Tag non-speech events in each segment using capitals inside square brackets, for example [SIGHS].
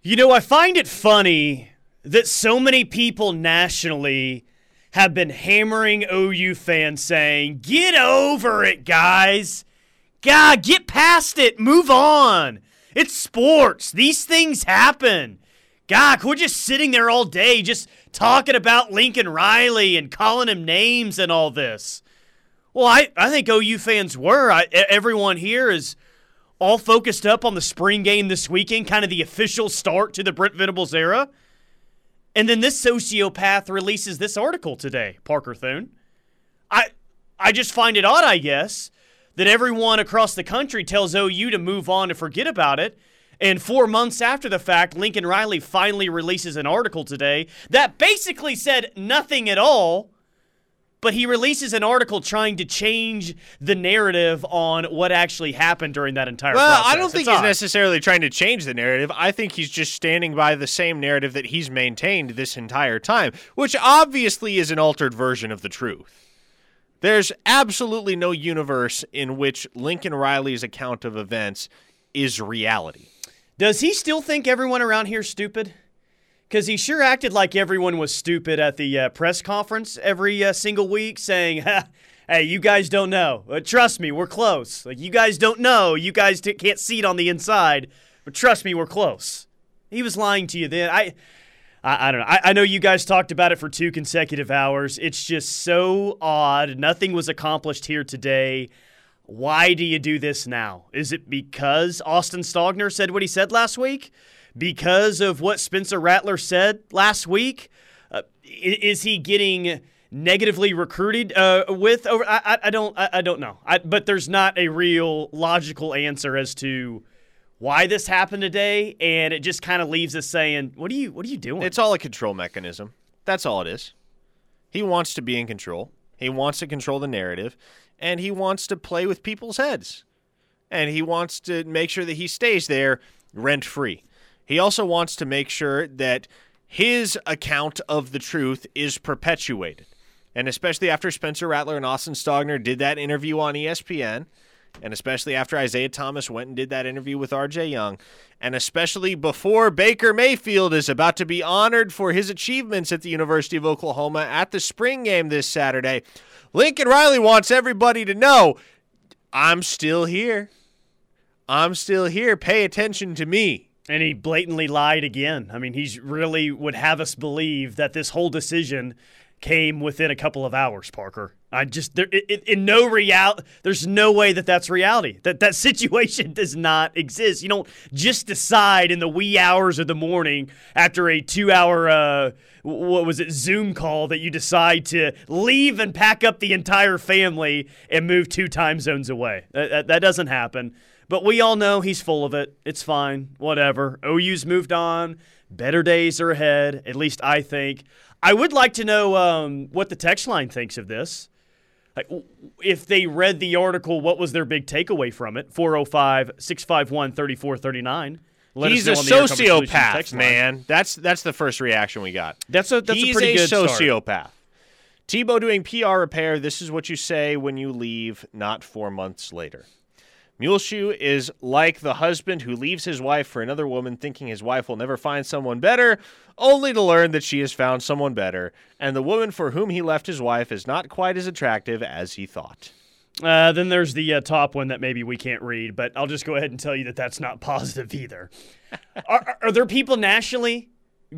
You know, I find it funny that so many people nationally have been hammering OU fans saying, get over it, guys. God, get past it. Move on. It's sports. These things happen. God, we're just sitting there all day just talking about Lincoln Riley and calling him names and all this. Well, I, I think OU fans were. I, everyone here is all focused up on the spring game this weekend, kind of the official start to the Brent Venables era. And then this sociopath releases this article today, Parker Thune. I I just find it odd, I guess, that everyone across the country tells OU to move on and forget about it. And four months after the fact, Lincoln Riley finally releases an article today that basically said nothing at all but he releases an article trying to change the narrative on what actually happened during that entire well, process. I don't think It's he's odd. necessarily trying to change the narrative. I think he's just standing by the same narrative that he's maintained this entire time, which obviously is an altered version of the truth. There's absolutely no universe in which Lincoln Riley's account of events is reality. Does he still think everyone around here is stupid? Because he sure acted like everyone was stupid at the uh, press conference every uh, single week, saying, [LAUGHS] "Hey, you guys don't know. Trust me, we're close. Like you guys don't know. You guys t- can't see it on the inside, but trust me, we're close." He was lying to you then. I, I, I don't know. I, I know you guys talked about it for two consecutive hours. It's just so odd. Nothing was accomplished here today. Why do you do this now? Is it because Austin Stogner said what he said last week? Because of what Spencer Rattler said last week? Uh, is he getting negatively recruited uh, with over? I, I, don't. I, I don't know. I, but there's not a real logical answer as to why this happened today, and it just kind of leaves us saying, "What are you? What are you doing?" It's all a control mechanism. That's all it is. He wants to be in control. He wants to control the narrative, and he wants to play with people's heads. And he wants to make sure that he stays there rent free. He also wants to make sure that his account of the truth is perpetuated. And especially after Spencer Rattler and Austin Stogner did that interview on ESPN, and especially after Isaiah Thomas went and did that interview with RJ Young, and especially before Baker Mayfield is about to be honored for his achievements at the University of Oklahoma at the spring game this Saturday, Lincoln Riley wants everybody to know I'm still here. I'm still here. Pay attention to me. And he blatantly lied again. I mean, he's really would have us believe that this whole decision came within a couple of hours, Parker. I just there it, it, in no real there's no way that that's reality. That that [LAUGHS] situation does not exist. You don't just decide in the wee hours of the morning after a 2-hour uh what was it Zoom call that you decide to leave and pack up the entire family and move two time zones away. That, that, that doesn't happen. But we all know he's full of it. It's fine. Whatever. OU's moved on. Better days are ahead. At least I think. I would like to know um, what the text line thinks of this. Like, if they read the article, what was their big takeaway from it? 405 651 3439. He's a sociopath, man. That's that's the first reaction we got. That's a that's He's a pretty good start. sociopath. Tebow doing PR repair. This is what you say when you leave, not four months later. Muleshoe is like the husband who leaves his wife for another woman, thinking his wife will never find someone better, only to learn that she has found someone better, and the woman for whom he left his wife is not quite as attractive as he thought. Uh, then there's the uh, top one that maybe we can't read, but I'll just go ahead and tell you that that's not [LAUGHS] positive either. are, are- are there people nationally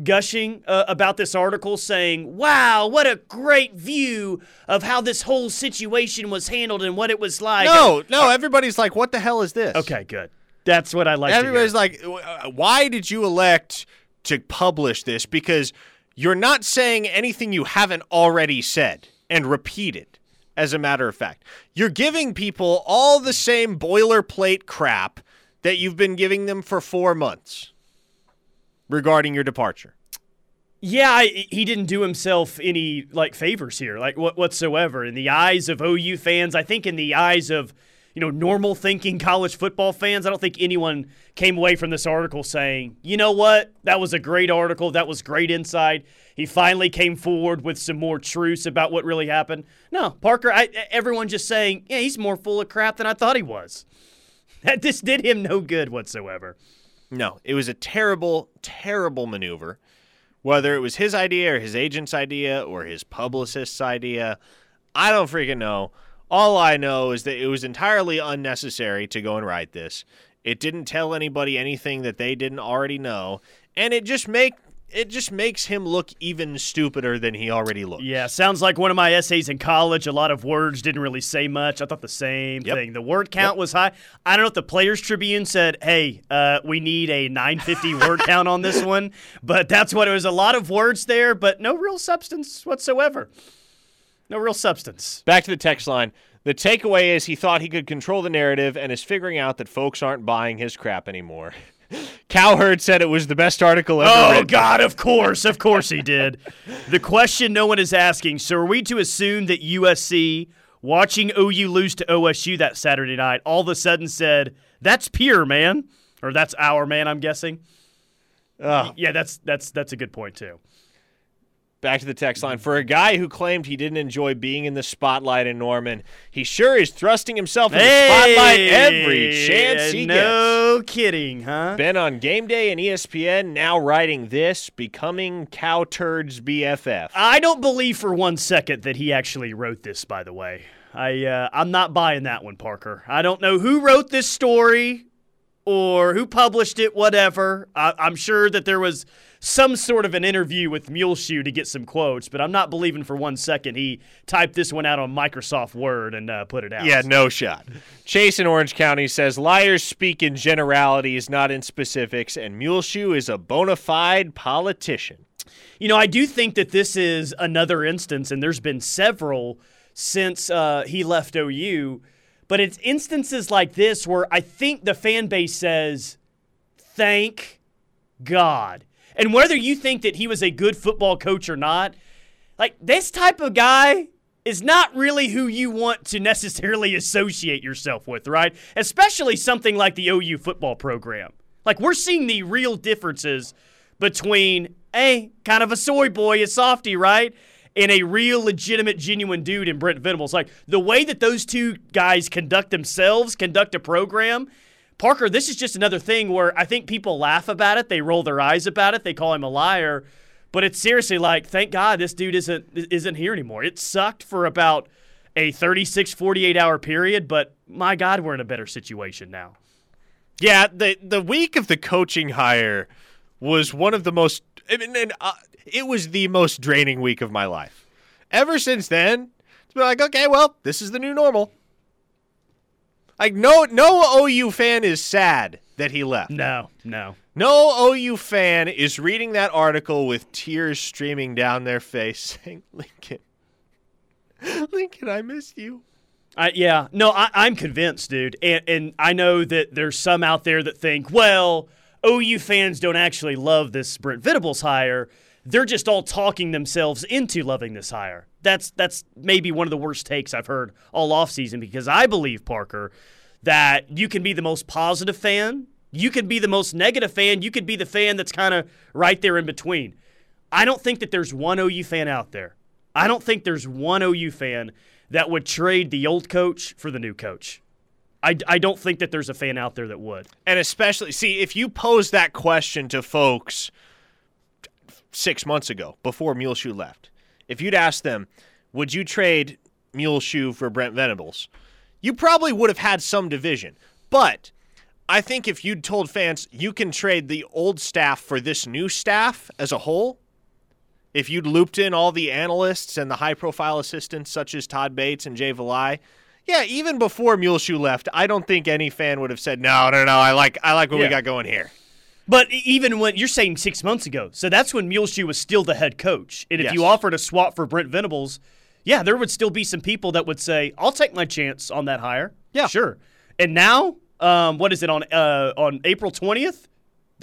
gushing uh, about this article saying, wow, what a great view of how this whole situation was handled and what it was like? No, no, everybody's like, what the hell is this? Okay, good. That's what I like Everybody's to hear. like, "Uh, why did you elect to publish this? Because you're not saying anything you haven't already said and repeated, as a matter of fact. You're giving people all the same boilerplate crap that you've been giving them for four months regarding your departure. Yeah, I, he didn't do himself any like favors here, like what whatsoever. In the eyes of OU fans, I think in the eyes of you know normal thinking college football fans, I don't think anyone came away from this article saying, you know what, that was a great article, that was great insight. He finally came forward with some more truths about what really happened. No, Parker, I, everyone just saying, yeah, he's more full of crap than I thought he was. [LAUGHS] That this did him no good whatsoever. No, it was a terrible, terrible maneuver. Whether it was his idea or his agent's idea or his publicist's idea, I don't freaking know. All I know is that it was entirely unnecessary to go and write this. It didn't tell anybody anything that they didn't already know, and it just make it just makes him look even stupider than he already looked. Yeah, sounds like one of my essays in college. A lot of words didn't really say much. I thought the same Yep. thing. The word count Yep. was high. I don't know if the Players Tribune said, "Hey, uh, we need a 950 [LAUGHS] word count on this one," but that's what it was. A lot of words there, but no real substance whatsoever. No real substance. Back to the text line. The takeaway is he thought he could control the narrative and is figuring out that folks aren't buying his crap anymore. [LAUGHS] Cowherd said it was the best article ever Oh written. God! Of course, of course he did. the question no one is asking: So, are we to assume that USC, watching OU lose to OSU that Saturday night, all of a sudden said, "That's pure, man," or "That's our man"? I'm guessing. Ugh. Yeah, that's that's that's a good point too. Back to the text line. For a guy who claimed he didn't enjoy being in the spotlight in Norman, he sure is thrusting himself in the spotlight every chance he gets. no kidding, huh? Been on game day and ESPN, now writing this, becoming Cow Turd's BFF. I don't believe for one second that he actually wrote this. By the way, I uh, I'm not buying that one, Parker. I don't know who wrote this story or who published it. Whatever. I, I'm sure that there was some sort of an interview with Muleshoe to get some quotes, but I'm not believing for one second he typed this one out on Microsoft Word and uh, put it out. Yeah, no shot. Chase in Orange County says liars speak in generalities, not in specifics, and Muleshoe is a bona fide politician. You know, I do think that this is another instance, and there's been several since uh, he left OU, but it's instances like this where I think the fan base says, thank God. And whether you think that he was a good football coach or not, like this type of guy is not really who you want to necessarily [LAUGHS] associate yourself with, right? Especially something like the OU football program. Like we're seeing the real differences between a kind of a soy boy, a softy, right? And a real legitimate, genuine dude in Brent Venables. Like the way that those two guys conduct themselves, conduct a program. Parker, this is just another thing where I think people laugh about it, they roll their eyes about it, they call him a liar, but it's seriously like, thank God this dude isn't isn't here anymore. It sucked for about a 36 48 hour period, but my God, we're in a better situation now. Yeah, the the week of the coaching hire was one of the most. I mean, and, uh, it was the most draining week of my life. Ever since then, it's been like, okay, well, this is the new normal. Like, no, no OU fan is sad that he left. No, no. No OU fan is reading that article with tears streaming down their face, [LAUGHS] saying, "Lincoln, Lincoln, I miss you." I, yeah, no, I, I'm convinced, dude, and and I know that there's some out there that think, well, OU fans don't actually love this Brent Venables hire. They're just all talking themselves into loving this hire. That's that's maybe one of the worst takes I've heard all offseason because I believe Parker that you can be the most positive fan, you can be the most negative fan, you could be the fan that's kind of right there in between. I don't think that there's one OU fan out there. I don't think there's one OU fan that would trade the old coach for the new coach. I, I don't think that there's a fan out there that would. And especially, see, if you pose that question to folks six months ago, before Muleshoe left, if you'd asked them, would you trade Muleshoe for Brent Venables? You probably would have had some division. But I think if you'd told fans you can trade the old staff for this new staff as a whole, if you'd looped in all the analysts and the high profile assistants such as Todd Bates and Jay Valai, yeah, even before Muleshoe left, I don't think any fan would have said, "No, no, no, I like, I like what we got going here." But even when you're saying six months ago, so that's when Muleshoe was still the head coach. And if Yes. you offered a swap for Brent Venables, yeah, there would still be some people that would say, "I'll take my chance on that hire." Yeah. sure. And now, um, what is it on uh, on April twentieth?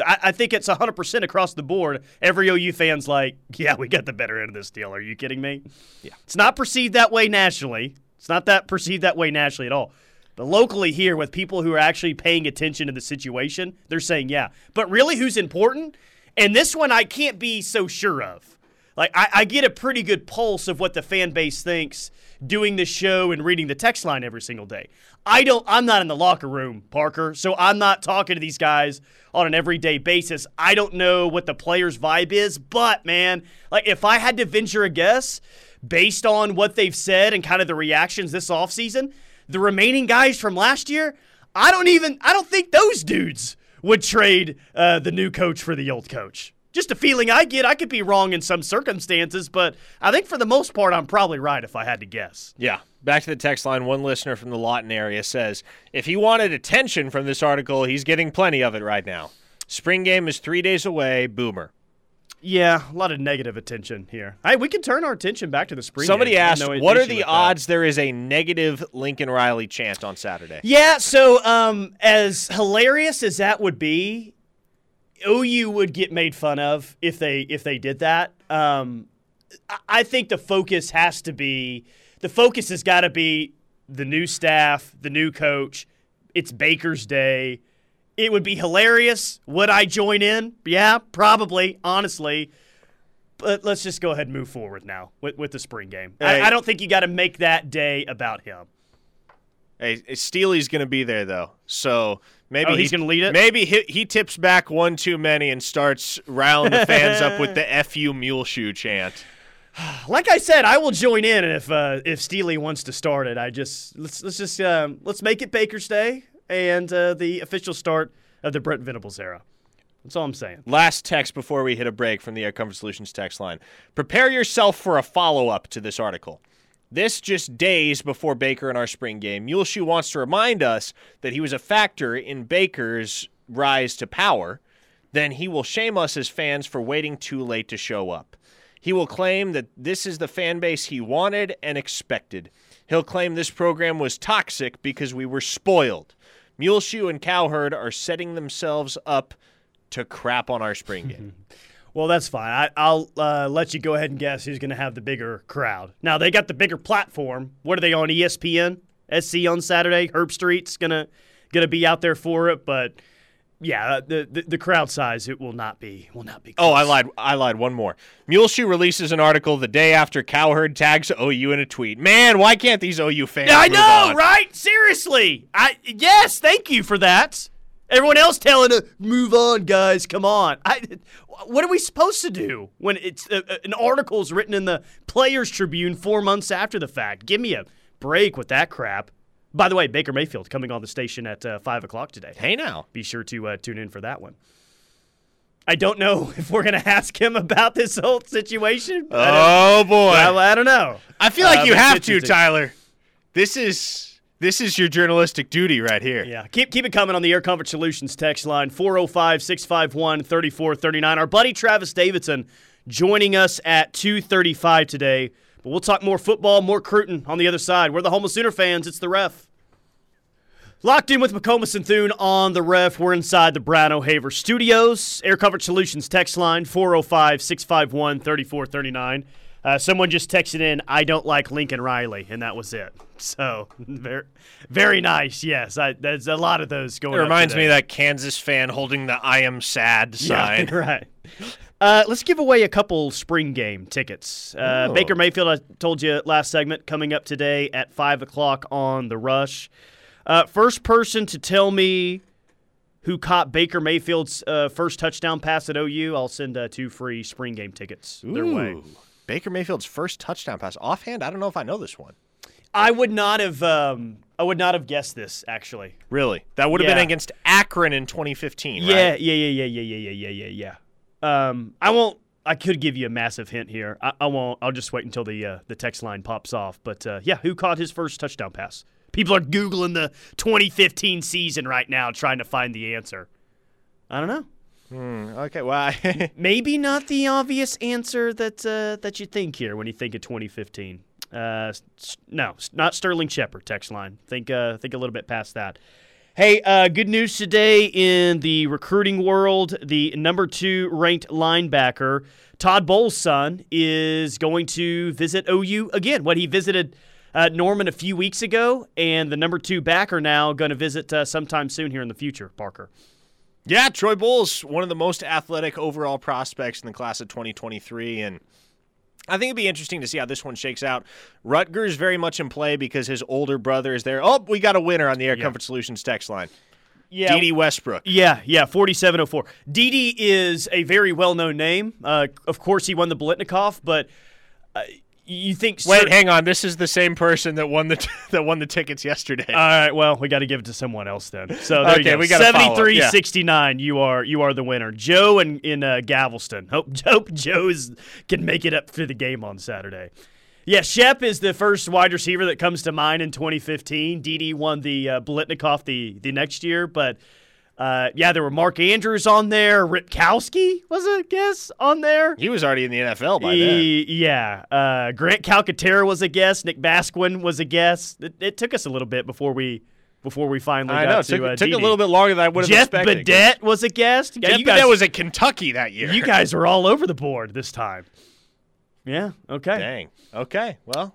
I, I think it's 100% across the board. Every OU fan's like, yeah, we got the better end of this deal. Are you kidding me? Yeah. It's not perceived that way nationally. It's not that perceived that way nationally at all. But locally here, with people who are actually paying attention to the situation, they're saying, yeah. But really, who's important? And this one I can't be so sure of. Like I, I get a pretty good pulse of what the fan base thinks doing the show and reading the text line every single day. I don't I'm not in the locker room, Parker, so I'm not talking to these guys on an everyday basis. I don't know what the players' vibe is, but man, like if I had to venture a guess based on what they've said and kind of the reactions this offseason, the remaining guys from last year, I don't even I don't think those dudes would trade uh, the new coach for the old coach just a feeling I get. I could be wrong in some circumstances, but I think for the most part, I'm probably right if I had to guess. Yeah. Back to the text line. One listener from the Lawton area says if he wanted attention from this article, he's getting plenty of it right now. Spring game is three days away. Boomer. Yeah, a lot of negative attention here. Hey, we can turn our attention back to the spring. Somebody game. asked, no "What are the odds there is a negative Lincoln Riley chant on Saturday?" Yeah, so um, as hilarious as that would be, OU would get made fun of if they if they did that. Um, I think the focus has to be the focus has got to be the new staff, the new coach. It's Baker's day. It would be hilarious. Would I join in? Yeah, probably. Honestly. But let's just go ahead and move forward now with, with the spring game. Hey. I, I don't think you got to make that day about him. Hey, Steely's going to be there though, so maybe Oh, he's he- gonna lead it? Maybe he, he tips back one too many and starts riling the fans up with the [LAUGHS] "fu mule shoe" chant. [SIGHS] Like I said, I will join in if uh, if Steely wants to start it. I just let's let's just um, let's make it Baker's Day and uh, the official start of the Brent Venables era. That's all I'm saying. Last text before we hit a break from the Air Comfort Solutions text line. Prepare yourself for a follow up to this article. This just days before Baker and our spring game. Muleshoe wants to remind us that he was a factor in Baker's rise to power. Then he will shame us as fans for waiting too late to show up. He will claim that this is the fan base he wanted and expected. He'll claim this program was toxic because we were spoiled. Muleshoe and Cowherd are setting themselves up to crap on our spring game. [LAUGHS] Well, that's fine. I, I'll uh, let you go ahead and guess who's going to have the bigger crowd. Now they got the bigger platform. What are they on ESPN? SC on Saturday. Herbstreit's gonna gonna be out there for it, but yeah, the, the the crowd size it will not be will not be. Oh, I lied. I lied. One more. Muleshoe releases an article the day after Cowherd tags OU in a tweet. Man, why can't these OU fans? I know, on? right? Seriously. I yes, thank you for that. Everyone else telling to move on, guys. Come on. I, what are we supposed to do when it's uh, uh, an article is written in the Players Tribune four months after the fact? Give me a break with that crap. By the way, Baker Mayfield coming on the station at uh, five o'clock today. Hey now. Be sure to uh, tune in for that one. I don't know [LAUGHS] if we're gonna ask him about this whole situation. Oh boy. I, I don't know. I feel like Uh, you have to. Tyler. This is this is your journalistic duty right here. Yeah, keep keep it coming on the Air Comfort Solutions text line 405-651-3439. Our buddy Travis Davidson joining us at 2:35 today. But we'll talk more football, more Cruton on the other side. We're the home of Sooner fans. It's the ref. Locked in with McComas and Thune on the ref. We're inside the Brown O'Haver studios. Air Comfort Solutions text line 405 651 3439. Someone just texted in, I don't like Lincoln Riley, and that was it. [LAUGHS] So, very, very nice. Yes, I, there's a lot of those going It reminds me of that Kansas fan holding the "I am sad" [LAUGHS] sign. Yeah, right. Uh, let's give away a couple spring game tickets. Uh, Oh. Baker Mayfield, I told you last segment, coming up today at 5 o'clock on The Rush. Uh, first person to tell me who caught Baker Mayfield's uh, first touchdown pass at OU, I'll send uh, two free spring game tickets Ooh, their way. Baker Mayfield's first touchdown pass. Offhand, I don't know if I know this one. I would not have. Um, I would not have guessed this actually. Really, that would have yeah. been against Akron in 2015. Yeah, right? yeah, yeah, yeah, yeah, yeah, yeah, yeah, yeah. Um, I won't. I could give you a massive hint here. I, I won't. I'll just wait until the uh, the text line pops off. But uh, yeah, who caught his first touchdown pass? People are googling the 2015 season right now, trying to find the answer. I don't know. Okay, well, [LAUGHS] Maybe not the obvious answer that uh, that you think here when you think of 2015. Uh, no, not Sterling Shepard. Text line. Think uh, think a little bit past that. Hey, uh, good news today in the recruiting world. The number two ranked linebacker, Todd Bowles' son, is going to visit OU again. What he visited uh, Norman a few weeks ago, and the number two backer now going to visit uh, sometime soon here in the future. Parker. yeah, Troy Bowles, one of the most athletic overall prospects in the class of 2023, and I think it'd be interesting to see how this one shakes out. Rutgers is very much in play because his older brother is there. Oh, we got a winner on the Air Yeah. Comfort Solutions text line. Yeah, Dee Westbrook. Yeah, yeah, 4704. Dede is a very well known name. Uh, of course, he won the Biletnikoff, but uh, you think. Wait, hang on. This is the same person that won the t- [LAUGHS] that won the tickets yesterday. All right, well, we got to give it to someone else then. So there Okay, you go. we follow up, 73 yeah. 69. You are you are the winner. Joe in, in uh, Galveston. Hope, [LAUGHS] hope Joe is, can make it up for the game on Saturday. Yeah, Shep is the first wide receiver that comes to mind in 2015. Dede won the uh, Biletnikoff the, the next year, but uh, yeah, there were Mark Andrews on there. Ritkowski was a guess on there. he was already in the NFL by then. E- yeah. Uh, Grant Calcaterra was a guest. Nick Basquine was a guest. It, it took us a little bit before we before we finally I got know. It to took, uh, took a little bit longer than I would have Jeff expected. Jeff Badet was a guest. Yeah, Jeff Badet was at Kentucky that year. you guys are all over the board this time. Yeah. Okay. Dang. Okay. Well.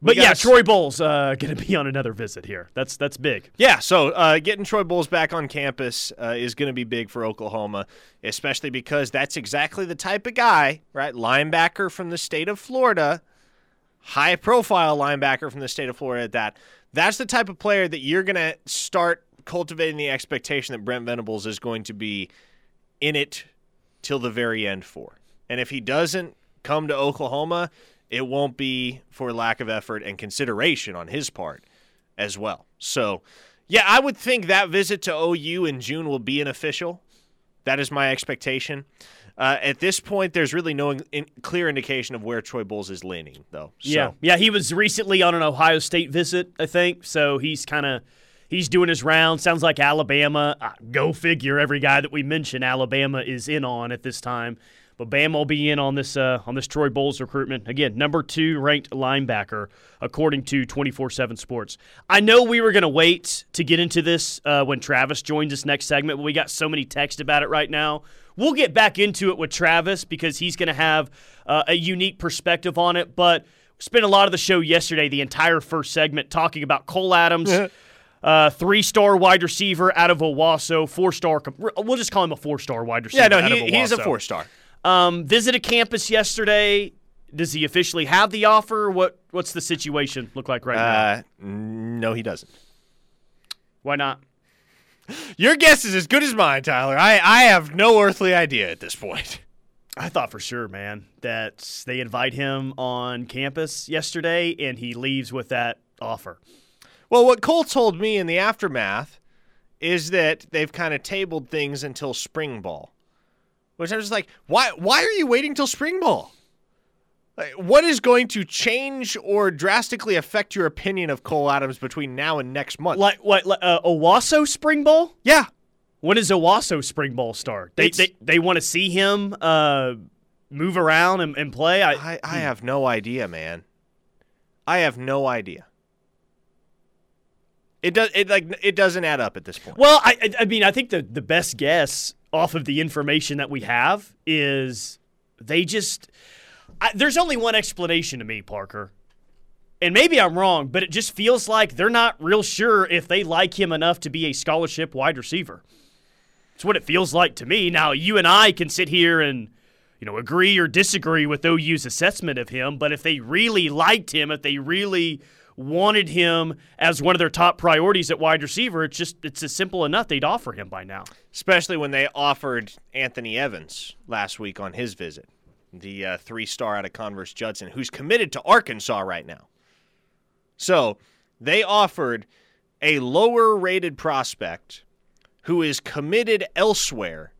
But yeah, s- Troy Bowles uh, [LAUGHS] going to be on another visit here. That's that's big. Yeah, so uh, getting Troy Bowles back on campus uh, is going to be big for Oklahoma, especially because that's exactly the type of guy, right? Linebacker from the state of Florida, high profile linebacker from the state of Florida at that. That's the type of player that you're going to start cultivating the expectation that Brent Venables is going to be in it till the very end for. And if he doesn't come to Oklahoma, it won't be for lack of effort and consideration on his part as well. So, yeah, I would think that visit to OU in June will be an official. That is my expectation. Uh, at this point, there's really no in- clear indication of where Troy Bowles is leaning, though. So, Yeah, yeah. He was recently on an Ohio State visit, I think. So he's kind of he's doing his round. Sounds like Alabama. Uh, go figure. Every guy that we mention, Alabama is in on at this time. But Bama will be in on this uh, on this Troy Bowles recruitment again. Number two ranked linebacker according to twenty four seven Sports. I know we were going to wait to get into this uh, when Travis joins us next segment, but we got so many texts about it right now. We'll get back into it with Travis because he's going to have uh, a unique perspective on it. But spent a lot of the show yesterday, the entire first segment, talking about Cole Adams, uh, three star wide receiver out of Owasso, four star. We'll just call him a four star wide receiver. yeah, no, he, he's a Owasso. Um, visited campus yesterday. Does he officially have the offer? What What's the situation look like right now? Uh, no, he doesn't. Why not? Your guess is as good as mine, Tyler. I, I have no earthly idea at this point. I thought for sure, man, that they invite him on campus yesterday and he leaves with that offer. Well, what Cole told me in the aftermath is that they've kind of tabled things until spring ball. Which I'm just like, why why are you waiting till spring ball? Like, what is going to change or drastically affect your opinion of Cole Adams between now and next month? Like what? like, Uh, Owasso spring ball? yeah. When does Owasso spring ball start? They It's- they, they want to see him uh, move around and, and play. I, I, I have no idea, man. I have no idea. It does it like it doesn't add up at this point. Well, I, I- I mean, I think the, the best guess off of the information that we have is they just. I, there's only one explanation to me, Parker. And maybe I'm wrong, but it just feels like they're not real sure if they like him enough to be a scholarship wide receiver. It's what it feels like to me. Now, you and I can sit here and, you know, agree or disagree with OU's assessment of him, but if they really liked him, if they really wanted him as one of their top priorities at wide receiver, it's just it's as simple enough they'd offer him by now. especially when they offered Anthony Evans last week on his visit, the uh, three star out of Converse Judson, who's committed to Arkansas right now. So they offered a lower rated prospect who is committed elsewhere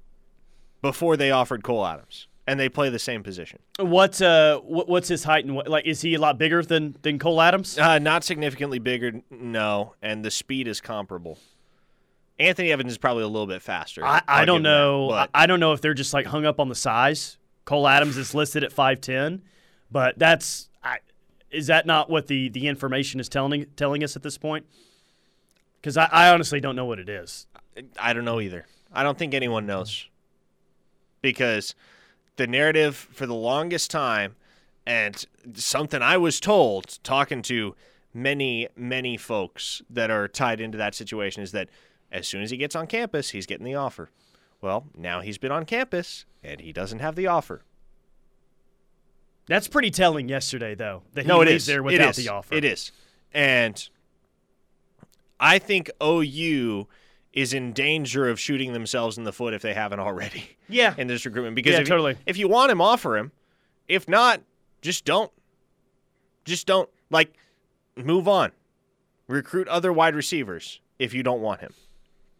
before they offered Cole Adams, and they play the same position. What uh what, what's his height and what, like is he a lot bigger than than Cole Adams? Uh, not significantly bigger, no, and the speed is comparable. Anthony Evans is probably a little bit faster. I, I don't that, know. I, I don't know if they're just like hung up on the size. Cole Adams is listed at five ten, but that's I, is that not what the the information is telling telling us at this point? Because I, I honestly don't know what it is. I don't know either. I don't think anyone knows. Because the narrative for the longest time, and something I was told talking to many, many folks that are tied into that situation is that as soon as he gets on campus, he's getting the offer. Well, now he's been on campus and he doesn't have the offer. That's pretty telling yesterday, though, that he no, it is. there without is. the offer. It is. And I think OU is in danger of shooting themselves in the foot if they haven't already [LAUGHS] Yeah. in this recruitment. Because Yeah, if, totally. if you want him, offer him. If not, just don't. Just don't. Like, move on. Recruit other wide receivers if you don't want him.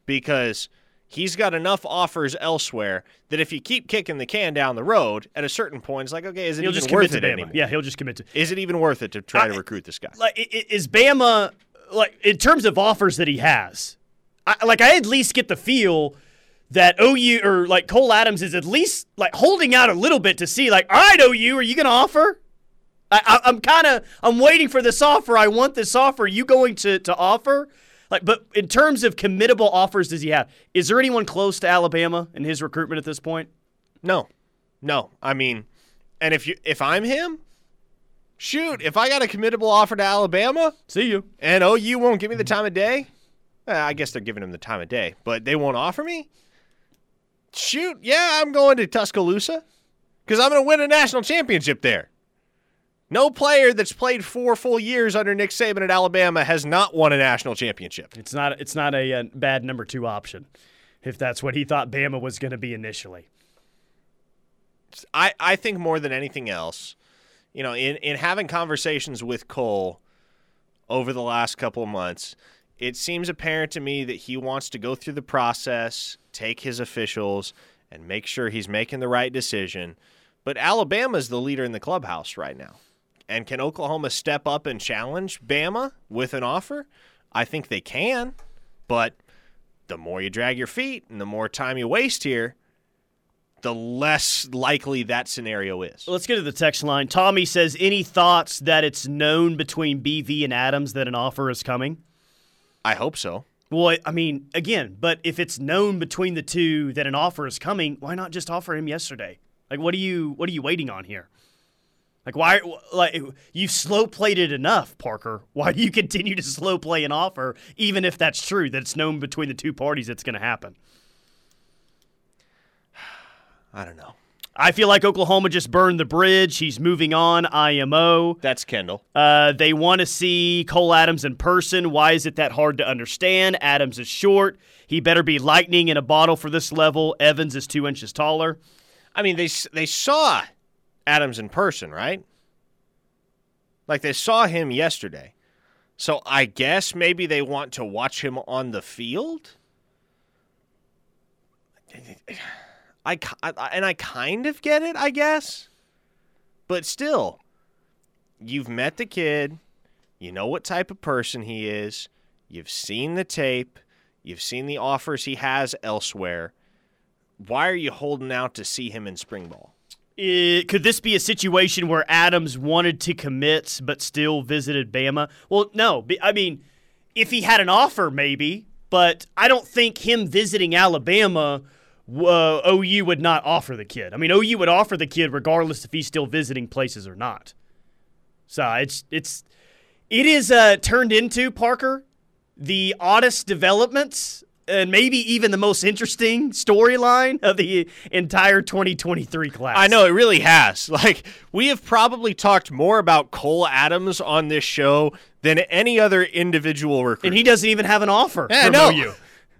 Because he's got enough offers elsewhere that if you keep kicking the can down the road, at a certain point, it's like, okay, is it He'll even just worth it Bama. anymore? Yeah, he'll just commit to. Is it even worth it to try I- to recruit this guy? Like, is Bama like in terms of offers that he has? I, like, I at least get the feel that OU or like Cole Adams is at least like holding out a little bit to see, like, all right, OU, are you going to offer? I, I'm kind of I'm waiting for this offer. I want this offer. Are you going to to offer? Like, but in terms of committable offers, does he have? Is there anyone close to Alabama in his recruitment at this point? No, no. I mean, and if you if I'm him, shoot, if I got a committable offer to Alabama See you. and OU won't give me the time of day, I guess they're giving him the time of day, but they won't offer me. Shoot, yeah, I'm going to Tuscaloosa because I'm going to win a national championship there. No player that's played four full years under Nick Saban at Alabama has not won a national championship. It's not it's not a, uh bad number two option, if that's what he thought Bama was going to be initially. I, I think more than anything else, you know, in, in having conversations with Cole over the last couple of months, it seems apparent to me that he wants to go through the process, take his officials, and make sure he's making the right decision. But Alabama's the leader in the clubhouse right now. And can Oklahoma step up and challenge Bama with an offer? I think they can. But the more you drag your feet and the more time you waste here, the less likely that scenario is. Let's get to the text line. Tommy says, "Any thoughts that it's known between BV and Adams that an offer is coming?" I hope so. Well, I mean, again, but if it's known between the two that an offer is coming, why not just offer him yesterday? Like, what are you what are you waiting on here? Like, why? Like, you've slow played it enough, Parker. [LAUGHS] Why do you continue to slow play an offer, even if that's true that it's known between the two parties that's going to happen? [SIGHS] I don't know. I feel like Oklahoma just burned the bridge. He's moving on. IMO. That's Kendall. Uh, they want to see Cole Adams in person. Why is it that hard to understand? Adams is short. He better be lightning in a bottle for this level. Evans is two inches taller. I mean, they they saw Adams in person, right? Like they saw him yesterday. So I guess maybe they want to watch him on the field. I, I- and I kind of get it, I guess. But still, you've met the kid. You know what type of person he is. You've seen the tape. You've seen the offers he has elsewhere. Why are you holding out to see him in spring ball? Uh, could this be a situation where Adams wanted to commit but still visited Bama? Well, no. I mean, if he had an offer, maybe, but I don't think him visiting Alabama, uh, OU would not offer the kid. I mean, OU would offer the kid regardless if he's still visiting places or not. So it's it's it is uh, turned into Parker the oddest developments and maybe even the most interesting storyline of the entire 2023 class. I know it really has. [LAUGHS] Like we have probably talked more about Cole Adams on this show than any other individual recruit. and he doesn't even have an offer Yeah, I from know. OU.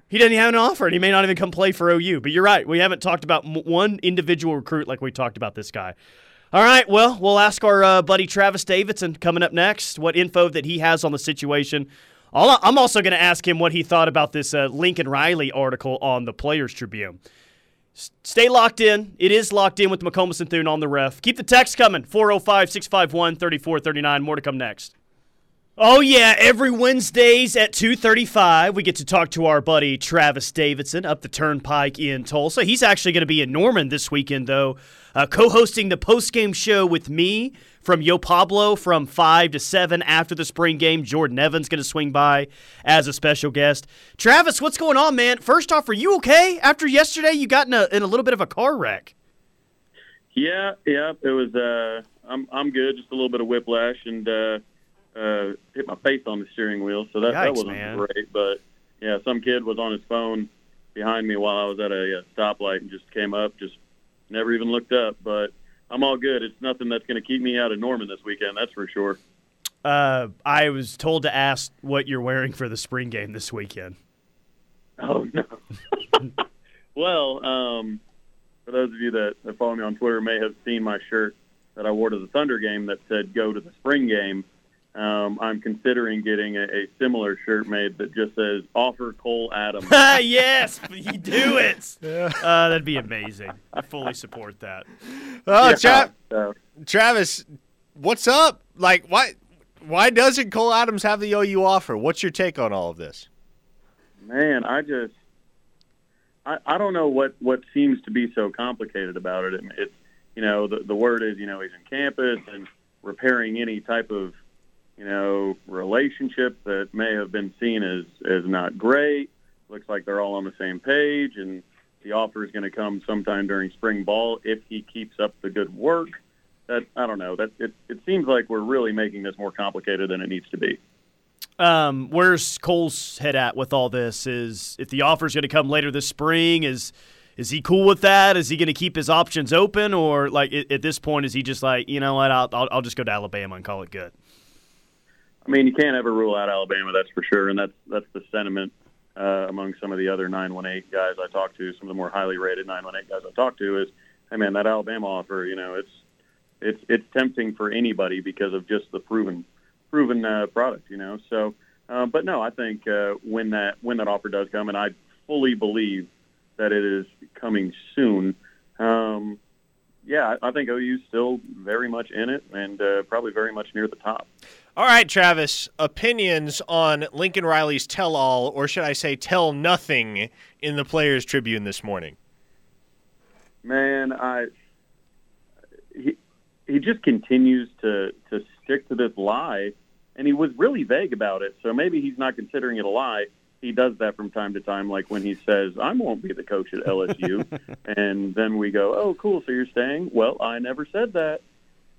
He doesn't have an offer, and he may not even come play for OU. But you're right. We haven't talked about one individual recruit like we talked about this guy. All right. Well, we'll ask our uh, buddy Travis Davidson coming up next what info that he has on the situation. I'll, I'm also going to ask him what he thought about this uh, Lincoln Riley article on the Players Tribune. S- Stay locked in. It is locked in with McComas and Thune on the ref. Keep the text coming 405 651 3439. More to come next. Oh yeah, every Wednesdays at 2:35 we get to talk to our buddy Travis Davidson up the Turnpike in Tulsa. He's actually going to be in Norman this weekend though, uh, co-hosting the post-game show with me from Yo Pablo from 5 to 7 after the spring game. Jordan Evans going to swing by as a special guest. Travis, what's going on, man? First off, are you okay? After yesterday you got in a, in a little bit of a car wreck. Yeah, yeah, it was. Uh, I'm I'm good. Just a little bit of whiplash and uh, uh, hit my face on the steering wheel, so that Yikes, that wasn't man. great. But yeah, some kid was on his phone behind me while I was at a, uh stoplight and just came up, just never even looked up. But I'm all good. It's nothing that's going to keep me out of Norman this weekend. That's for sure. Uh, I was told to ask what you're wearing for the spring game this weekend. Oh no. [LAUGHS] well, um, for those of you that, that follow me on Twitter, may have seen my shirt that I wore to the Thunder game that said "Go to the spring game." Um, I'm considering getting a, a, similar shirt made that just says "Offer Cole Adams." [LAUGHS] yes, you do it. Uh, that'd be amazing. I fully support that. Oh, yeah, Tra- uh, Travis, what's up? Like, why? Why doesn't Cole Adams have the OU offer? What's your take on all of this? Man, I just, I, I don't know what what seems to be so complicated about it. It's, you know, the the word is, you know, he's in campus and repairing any type of you know, relationship that may have been seen as, as not great. Looks like they're all on the same page, and the offer is going to come sometime during spring ball if he keeps up the good work. That I don't know. That it, it seems like we're really making this more complicated than it needs to be. Um, where's Cole's head at with all this? Is if the offer is going to come later this spring, is is he cool with that? Is he going to keep his options open, or like at, this point, is he just like, you know what, I'll, I'll, I'll just go to Alabama and call it good? I mean, you can't ever rule out Alabama, that's for sure, and that's that's the sentiment uh, among some of the other 918 guys I talked to, some of the more highly rated 918 guys I talked to is, hey man, that Alabama offer, you know, it's it's it's tempting for anybody because of just the proven proven uh, product, you know. So, uh, but no, I think uh, when that when that offer does come, and I fully believe that it is coming soon. Um, yeah, I think OU's still very much in it and uh, probably very much near the top. All right, Travis, opinions on Lincoln Riley's tell all, or should I say tell nothing, in the Players Tribune this morning? Man, I he he just continues to to stick to this lie, and he was really vague about it. So maybe he's not considering it a lie. He does that from time to time, like when he says, "I won't be the coach at LSU," [LAUGHS] and then we go, "Oh, cool. So you're staying?" Well, I never said that.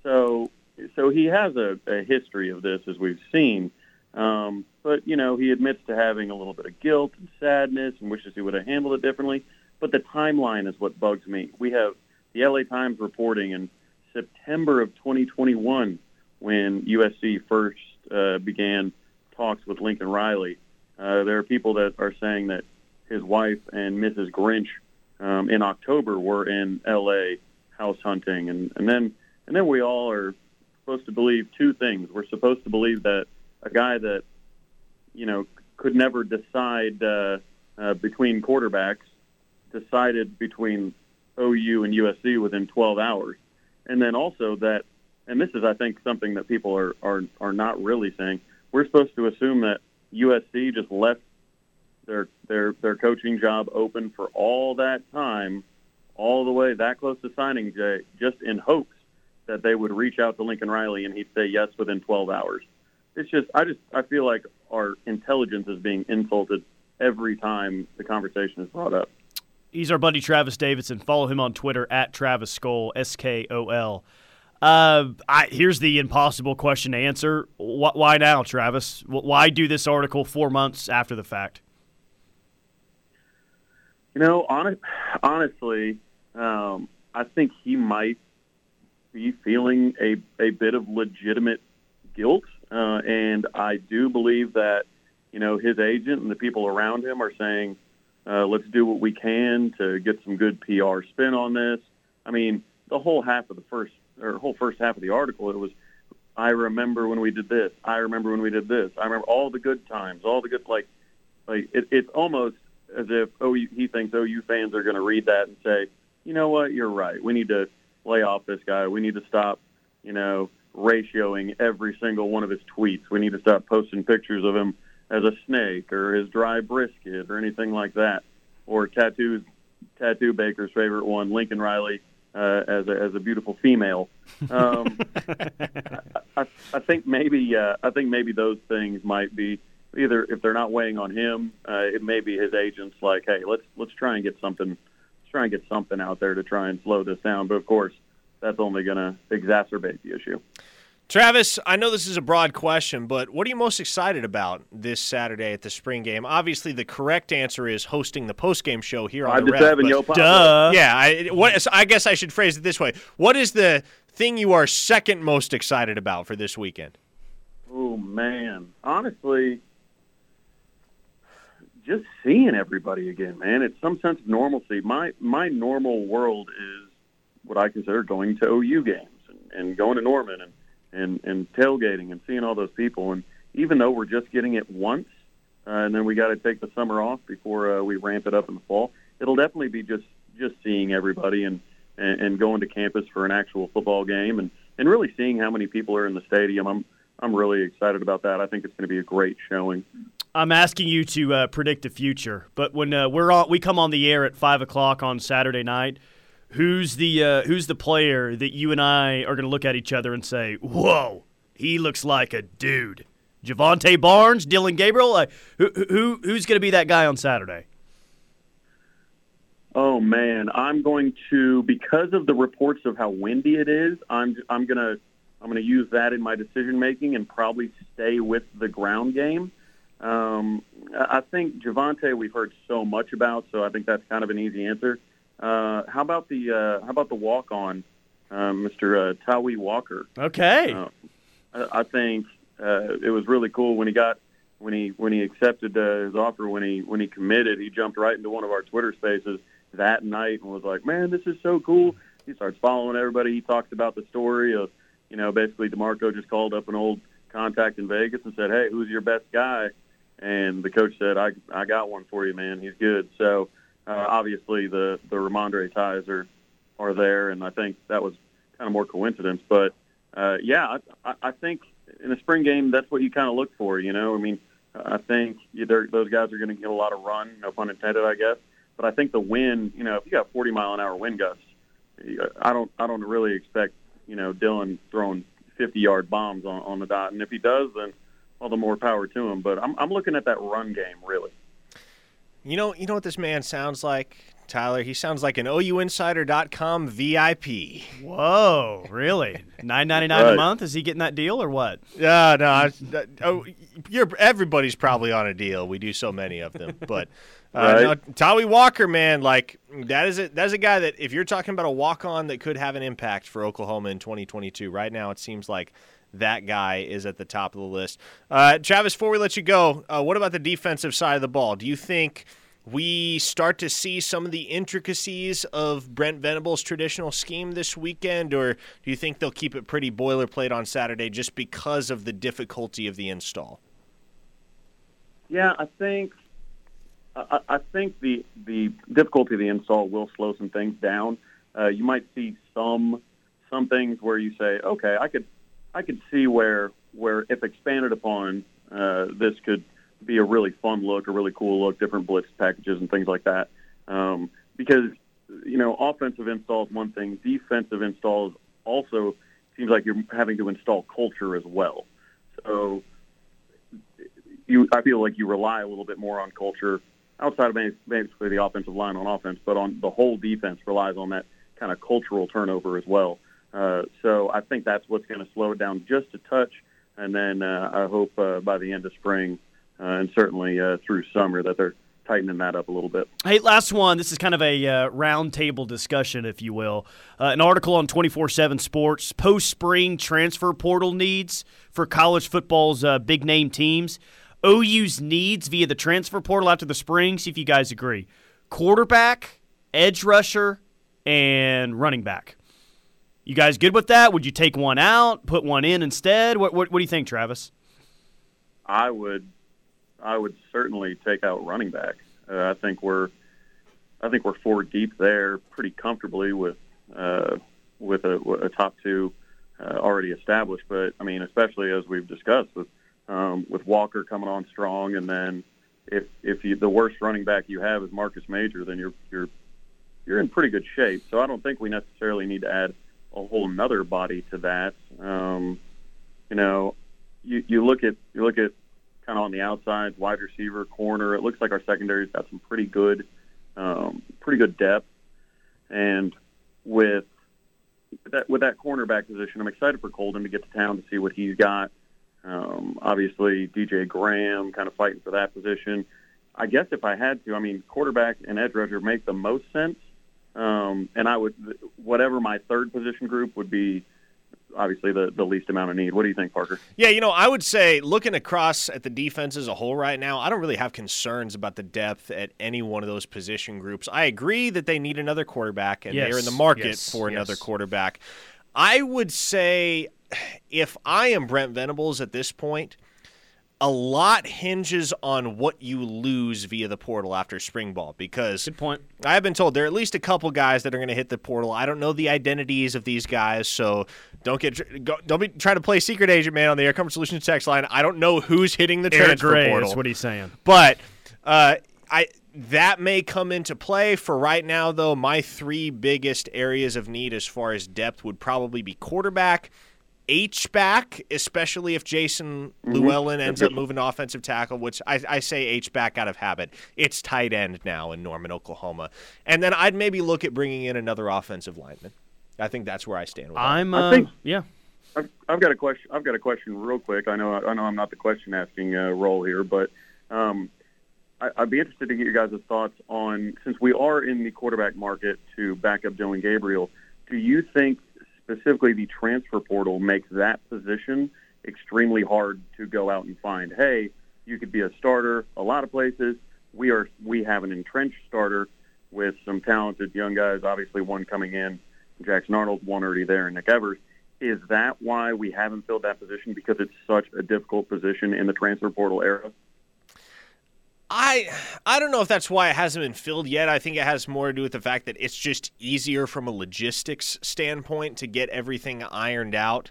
So so he has a, a history of this, as we've seen. Um, but you know, he admits to having a little bit of guilt and sadness, and wishes he would have handled it differently. But the timeline is what bugs me. We have the LA Times reporting in September of 2021 when USC first uh, began talks with Lincoln Riley. Uh, there are people that are saying that his wife and Mrs. Grinch um, in October were in LA house hunting, and, and then and then we all are supposed to believe two things. We're supposed to believe that a guy that, you know, could never decide uh, uh, between quarterbacks decided between OU and USC within 12 hours. And then also that, and this is, I think, something that people are, are, are not really saying, we're supposed to assume that USC just left their, their, their coaching job open for all that time, all the way that close to signing day, just in hopes that they would reach out to Lincoln Riley and he'd say yes within 12 hours. It's just, I just, I feel like our intelligence is being insulted every time the conversation is brought up. He's our buddy Travis Davidson. Follow him on Twitter at Travis Skol, S K O L. Uh, I, here's the impossible question to answer. Wh- why now, Travis? Why do this article four months after the fact? You know, honest, honestly, um, I think he might be feeling a, a bit of legitimate guilt. Uh, and I do believe that, you know, his agent and the people around him are saying, uh, let's do what we can to get some good PR spin on this. I mean, the whole half of the first, or whole first half of the article, it was, I remember when we did this. I remember when we did this. I remember all the good times, all the good, like, like it, it's almost as if oh he thinks OU fans are going to read that and say, you know what, you're right. We need to lay off this guy. We need to stop, you know, ratioing every single one of his tweets. We need to stop posting pictures of him as a snake or his dry brisket or anything like that. Or tattoos, tattoo Baker's favorite one, Lincoln Riley uh, as a as a beautiful female. Um, [LAUGHS] I, I, think maybe uh, I think maybe those things might be either if they're not weighing on him, uh, it may be his agents like, hey, let's let's try and get something try and get something out there to try and slow this down. But of course, that's only going to exacerbate the issue. Travis, I know this is a broad question, but what are you most excited about this Saturday at the spring game? Obviously, the correct answer is hosting the post-game show here on the Ref, seven, yo. Duh. Yeah, I, what, I guess I should phrase it this way: What is the thing you are second most excited about for this weekend? Oh man, honestly, just seeing everybody again, man. It's some sense of normalcy. My my normal world is what I consider going to OU games and, and going to Norman and, and and tailgating and seeing all those people. And even though we're just getting it once, uh, and then we got to take the summer off before uh, we ramp it up in the fall, it'll definitely be just just seeing everybody and, and and going to campus for an actual football game and and really seeing how many people are in the stadium. I'm I'm really excited about that. I think it's going to be a great showing. I'm asking you to uh, predict the future, but when uh, we're on, we come on the air at five o'clock on Saturday night. Who's the uh, who's the player that you and I are going to look at each other and say, "Whoa, he looks like a dude"? Jovantae Barnes, Dillon Gabriel. Who, who who's going to be that guy on Saturday? Oh man, I'm going to because of the reports of how windy it is. I'm I'm gonna I'm gonna use that in my decision making and probably stay with the ground game. Um, I think Jovantae we've heard so much about, so I think that's kind of an easy answer. Uh, how about the uh, how about the walk on, uh, Mr. Uh, Tawee Walker? Okay, Uh, I I think uh, it was really cool when he got when he when he accepted uh, his offer when he when he committed. He jumped right into one of our Twitter spaces that night and was like, "Man, this is so cool." He starts following everybody. He talks about the story of you know basically Demarco just called up an old contact in Vegas and said, "Hey, who's your best guy?" And the coach said, "I I got one for you, man. He's good." So uh, obviously the the Ramondre ties are are there, and I think that was kind of more coincidence, but uh, yeah, I, I- think in a spring game, that's what you kind of look for. You know, I mean, I think those guys are going to get a lot of run, no pun intended, I guess. But I think the wind, you know, if you got 40 mile an hour wind gusts, I don't, I don't really expect, you know, Dillon throwing 50 yard bombs on, on the dot. And if he does, then all the more power to him. But I'm, I'm looking at that run game really. You know, you know what this man sounds like, Tyler. He sounds like an OUinsider.com VIP. whoa, really? [LAUGHS] Nine ninety nine a month? Is he getting that deal or what? Yeah, no, I, oh, you're everybody's probably on a deal. We do so many of them, but [LAUGHS] uh, Right. no, Tawee Walker, man, like that is a that is a guy that if you're talking about a walk on that could have an impact for Oklahoma in 2022, right now it seems like that guy is at the top of the list. Uh, Travis, before we let you go, uh, what about the defensive side of the ball? Do you think? We start to see some of the intricacies of Brent Venables' traditional scheme this weekend, or do you think they'll keep it pretty boilerplate on Saturday just because of the difficulty of the install? Yeah, I think I, I think the the difficulty of the install will slow some things down. Uh, you might see some some things where you say, okay, I could I could see where where if expanded upon, uh, this could be a really fun look, a really cool look, different blitz packages and things like that. Um, because you know, offensive install is one thing, defensive installs also seems like you're having to install culture as well. So you, I feel like you rely a little bit more on culture outside of basically the offensive line on offense, but on the whole defense relies on that kind of cultural turnover as well. Uh, so I think that's what's going to slow it down just a touch, and then uh, I hope uh, by the end of spring uh, and certainly uh, through summer that they're tightening that up a little bit. Hey, last one. This is kind of a uh, roundtable discussion, if you will. Uh, an article on 24 7 Sports post spring transfer portal needs for college football's uh, big name teams. OU's needs via the transfer portal after the spring. See if you guys agree. Quarterback, edge rusher, and running back. You guys good with that? Would you take one out, put one in instead? What, what, what do you think, Travis? I would, I would certainly take out running back. Uh, I think we're, I think we're four deep there pretty comfortably with, uh, with a, a top two uh, already established. But I mean, especially as we've discussed with, um, with Walker coming on strong, and then if if you, the worst running back you have is Marcus Major, then you're you're you're in pretty good shape. So I don't think we necessarily need to add a whole nother body to that. Um, you know, you, you look at you look at kind of on the outside, wide receiver, corner. It looks like our secondary's got some pretty good, um, pretty good depth, and with that, with that cornerback position, I'm excited for Coldon to get to town to see what he's got. Um, obviously, DJ Graham kind of fighting for that position. I guess if I had to, I mean, quarterback and edge rusher make the most sense. Um, and I would, whatever my third position group would be, obviously the, the least amount of need. What do you think, Parker? Yeah, you know, I would say looking across at the defense as a whole right now, I don't really have concerns about the depth at any one of those position groups. I agree that they need another quarterback and yes, they're in the market yes, for yes. another quarterback. I would say if I am Brent Venables at this point, a lot hinges on what you lose via the portal after spring ball because Good point. I have been told there are at least a couple guys that are going to hit the portal. I don't know the identities of these guys, so don't get go, don't be trying to play secret agent man on the Air Comfort Solutions text line. I don't know who's hitting the transfer Gray portal, is what he's saying. but uh, I that may come into play. For right now, though, my three biggest areas of need as far as depth would probably be quarterback. H back, especially if Jason Llewellyn ends up moving to offensive tackle, which I, I say H back out of habit. It's tight end now in Norman, Oklahoma, and then I'd maybe look at bringing in another offensive lineman. I think that's where I stand with. I'm. I Uh, think- yeah. I've, I've got a question. I've got a question, real quick. I know. I know. I'm not the question asking uh, role here, but um, I, I'd be interested to get your guys' thoughts on since we are in the quarterback market to back up Dillon Gabriel. Do you think specifically the transfer portal makes that position extremely hard to go out and find? Hey, you could be a starter a lot of places. We are. We have an entrenched starter with some talented young guys. Obviously, one coming in, Jackson Arnold, one already there, and Nick Evers. Is that why we haven't filled that position? Because it's such a difficult position in the transfer portal era. I I don't know if that's why it hasn't been filled yet. I think it has more to do with the fact that it's just easier from a logistics standpoint to get everything ironed out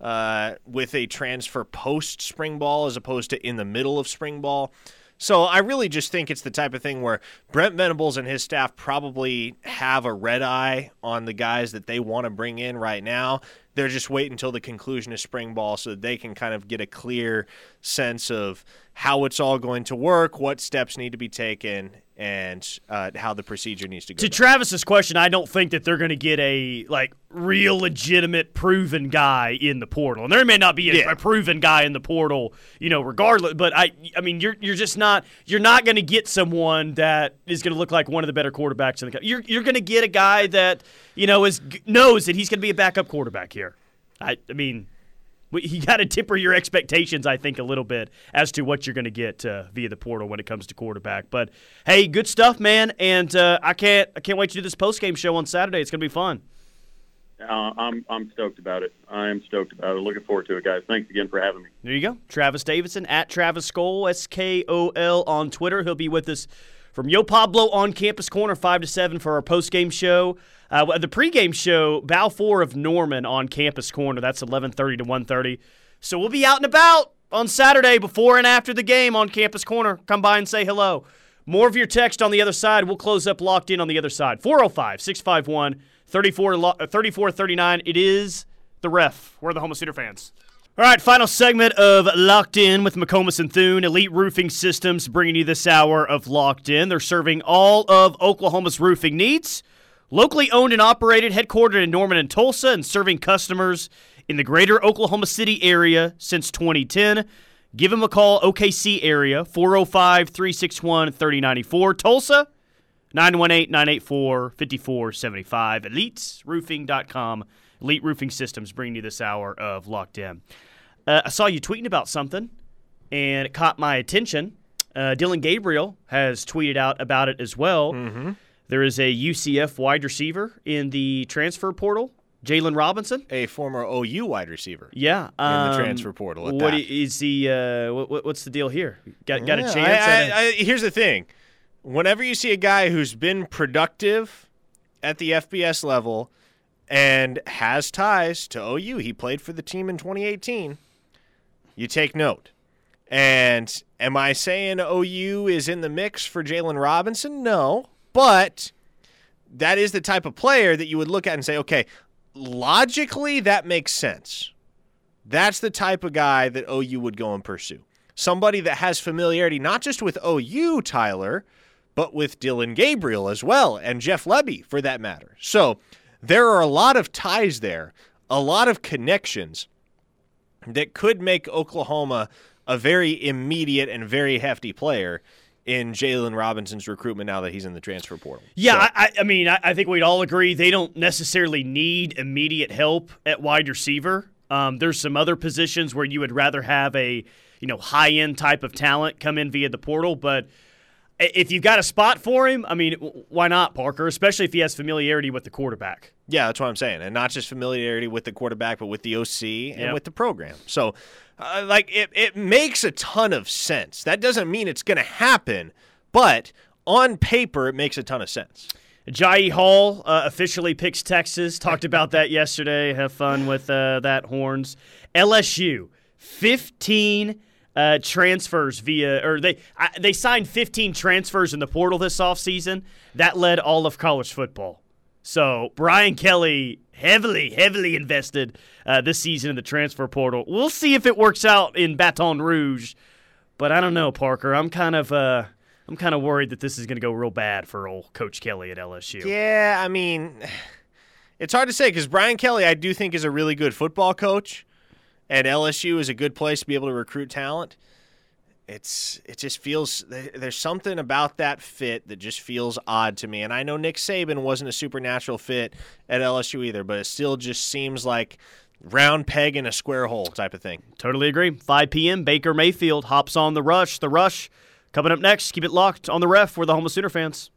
uh, with a transfer post spring ball as opposed to in the middle of spring ball. So I really just think it's the type of thing where Brent Venables and his staff probably have a red eye on the guys that they want to bring in right now. They're just waiting until the conclusion of spring ball so that they can kind of get a clear sense of how it's all going to work, what steps need to be taken, and uh, how the procedure needs to go. To down. Travis's question, I don't think that they're going to get a like real legitimate proven guy in the portal, and there may not be a, Yeah. a proven guy in the portal, you know, regardless. But I, I mean, you're you're just not you're not going to get someone that is going to look like one of the better quarterbacks in the country. You're you're going to get a guy that you know is knows that he's going to be a backup quarterback here. I, I mean. You got to temper your expectations, I think, a little bit as to what you're going to get uh, via the portal when it comes to quarterback. But hey, good stuff, man! And uh, I can't, I can't wait to do this post game show on Saturday. It's going to be fun. Uh, I'm I'm stoked about it. I am stoked about it. Looking forward to it, guys. Thanks again for having me. There you go, Travis Davidson at Travis Skoll, S K O L on Twitter. He'll be with us from Yo Pablo on Campus Corner, five to seven for our post game show. Uh, the pregame show, Balfour of Norman on Campus Corner. That's eleven thirty to one thirty. So we'll be out and about on Saturday before and after the game on Campus Corner. Come by and say hello. More of your text on the other side. We'll close up locked in on the other side. 405 651 3439. It is the ref. We're the Home of Sooner fans. All right, final segment of Locked In with McComas and Thune. Elite Roofing Systems bringing you this hour of Locked In. They're serving all of Oklahoma's roofing needs. Locally owned and operated, headquartered in Norman and Tulsa, and serving customers in the greater Oklahoma City area since 2010. Give them a call, OKC area, 405 361 3094. Tulsa, 918 984 5475. EliteRoofing.com. Elite Roofing Systems bringing you this hour of Locked In. Uh, I saw you tweeting about something, and it caught my attention. Uh, Dillon Gabriel has tweeted out about it as well. There is a UCF wide receiver in the transfer portal, Jaylon Robinson. a former OU wide receiver. Yeah, In the um, transfer portal at What that. is the uh, what, what- what's the deal here? Got got a chance? I- at a- I- I- here's the thing: whenever you see a guy who's been productive at the FBS level and has ties to OU, he played for the team in 2018. You take note. And am I saying OU is in the mix for Jaylon Robinson? No, but that is the type of player that you would look at and say, okay, logically that makes sense. That's the type of guy that OU would go and pursue. Somebody that has familiarity not just with OU, Tyler, but with Dillon Gabriel as well, and Jeff Lebby for that matter. So there are a lot of ties there, a lot of connections that could make Oklahoma a very immediate and very hefty player in Jaylon Robinson's recruitment now that he's in the transfer portal. Yeah, So- I, I mean, I, I think we'd all agree they don't necessarily need immediate help at wide receiver. Um, there's some other positions where you would rather have a you know high end type of talent come in via the portal, but if you've got a spot for him, I mean, why not Parker? Especially if he has familiarity with the quarterback. Yeah, that's what I'm saying, and not just familiarity with the quarterback, but with the OC and Yep. with the program. So, uh, like, it it makes a ton of sense. That doesn't mean it's going to happen, but on paper, it makes a ton of sense. Jai Hall uh, officially picks Texas. Talked about that yesterday. Have fun with uh, that, Horns. LSU, 15 uh, transfers via, or they I, they signed 15 transfers in the portal this offseason. That led all of college football. So Brian Kelly heavily, heavily invested uh, this season in the transfer portal. We'll see if it works out in Baton Rouge, but I don't know, Parker. I'm kind of. Uh, I'm kind of worried that this is going to go real bad for old Coach Kelly at LSU. Yeah, I mean, [SIGHS] it's hard to say because Brian Kelly, I do think, is a really good football coach, and LSU is a good place to be able to recruit talent. It's it just feels there's something about that fit that just feels odd to me. And I know Nick Saban wasn't a supernatural fit at LSU either, but it still just seems like round peg in a square hole type of thing. Totally agree. 5 p.m. Baker Mayfield hops on the rush. The rush coming up next. Keep it locked on the ref. We're the Home of Sooner fans.